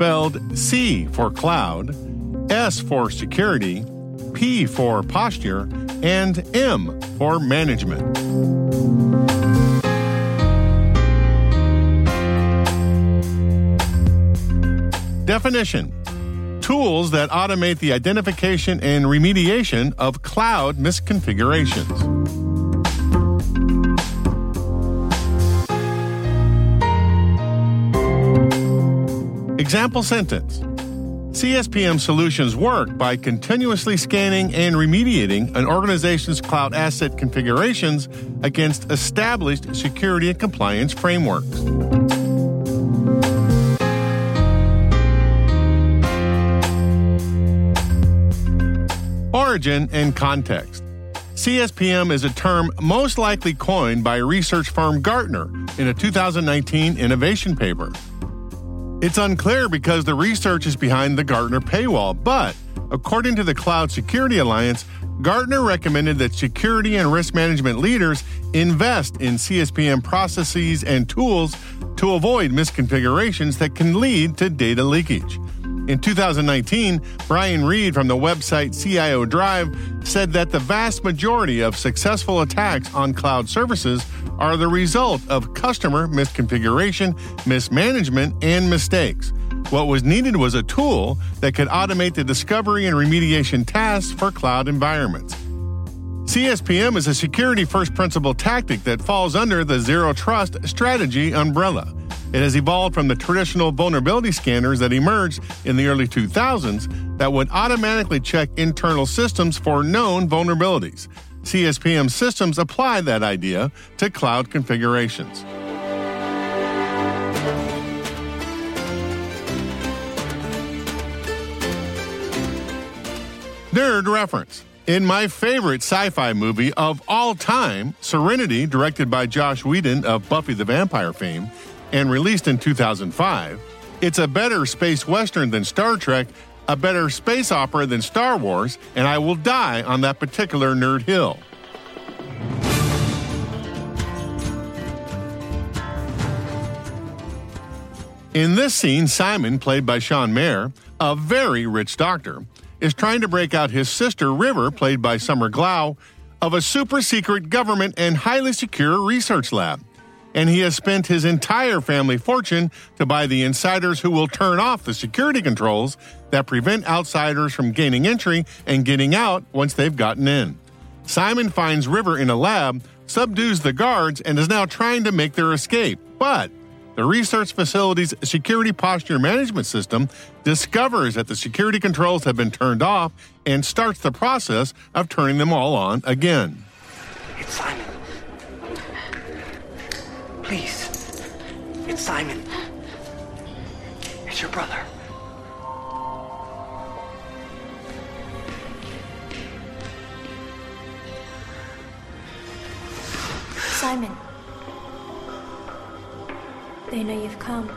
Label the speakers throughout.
Speaker 1: Spelled C for cloud, S for security, P for posture, and M for management. Definition Tools that automate the identification and remediation of cloud misconfigurations. Example sentence CSPM solutions work by continuously scanning and remediating an organization's cloud asset configurations against established security and compliance frameworks. Origin and context. CSPM is a term most likely coined by research firm Gartner in a 2019 innovation paper. It's unclear because the research is behind the Gartner paywall, but according to the Cloud Security Alliance, Gartner recommended that security and risk management leaders invest in CSPM processes and tools to avoid misconfigurations that can lead to data leakage. In 2019, Brian Reed from the website CIO Dive said that the vast majority of successful attacks on cloud services are the result of customer misconfiguration, mismanagement, and mistakes. What was needed was a tool that could automate the discovery and remediation tasks for cloud environments. CSPM is a security first principle tactic that falls under the zero trust strategy umbrella. It has evolved from the traditional vulnerability scanners that emerged in the early 2000s that would automatically check internal systems for known vulnerabilities. CSPM systems apply that idea to cloud configurations. Nerd reference. In my favorite sci fi movie of all time, Serenity, directed by Josh Whedon of Buffy the Vampire fame, and released in 2005, it's a better space western than Star Trek, a better space opera than Star Wars, and I will die on that particular nerd hill. In this scene, Simon, played by Sean Maher, a very rich doctor, is trying to break out his sister, River, played by Summer Glau, of a super secret government and highly secure research lab. And he has spent his entire family fortune to buy the insiders who will turn off the security controls that prevent outsiders from gaining entry and getting out once they've gotten in. Simon finds River in a lab, subdues the guards, and is now trying to make their escape. But the research facility's security posture management system discovers that the security controls have been turned off and starts the process of turning them all on again.
Speaker 2: It's Simon. Please. It's Simon. It's your brother.
Speaker 3: Simon. They know you've come.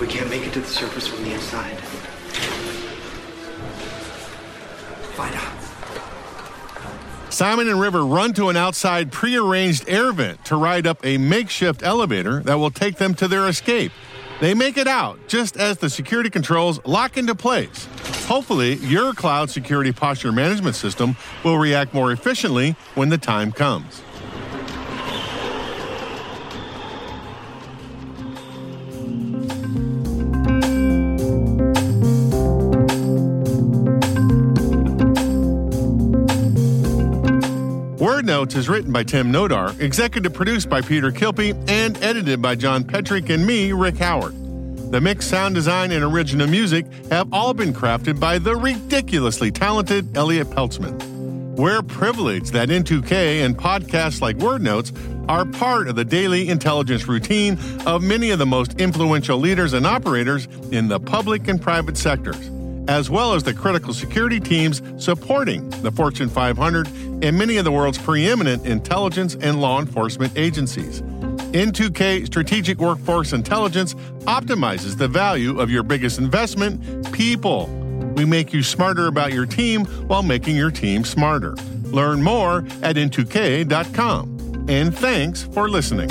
Speaker 2: We can't make it to the surface from the inside.
Speaker 1: Simon and River run to an outside prearranged air vent to ride up a makeshift elevator that will take them to their escape. They make it out just as the security controls lock into place. Hopefully, your cloud security posture management system will react more efficiently when the time comes. Word Notes is written by Tim Nodar, executive produced by Peter Kilpe, and edited by John Petrik and me, Rick Howard. The mix, sound design, and original music have all been crafted by the ridiculously talented Elliot Peltzman. We're privileged that N2K and podcasts like Word Notes are part of the daily intelligence routine of many of the most influential leaders and operators in the public and private sectors, as well as the critical security teams supporting the Fortune 500 and many of the world's preeminent intelligence and law enforcement agencies. N2K Strategic Workforce Intelligence optimizes the value of your biggest investment, people. We make you smarter about your team while making your team smarter. Learn more at n2k.com. And thanks for listening.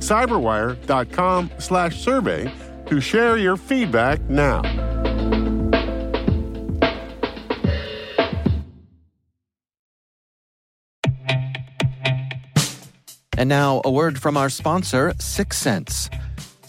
Speaker 1: cyberwire.com slash survey to share your feedback now.
Speaker 4: And now, a word from our sponsor,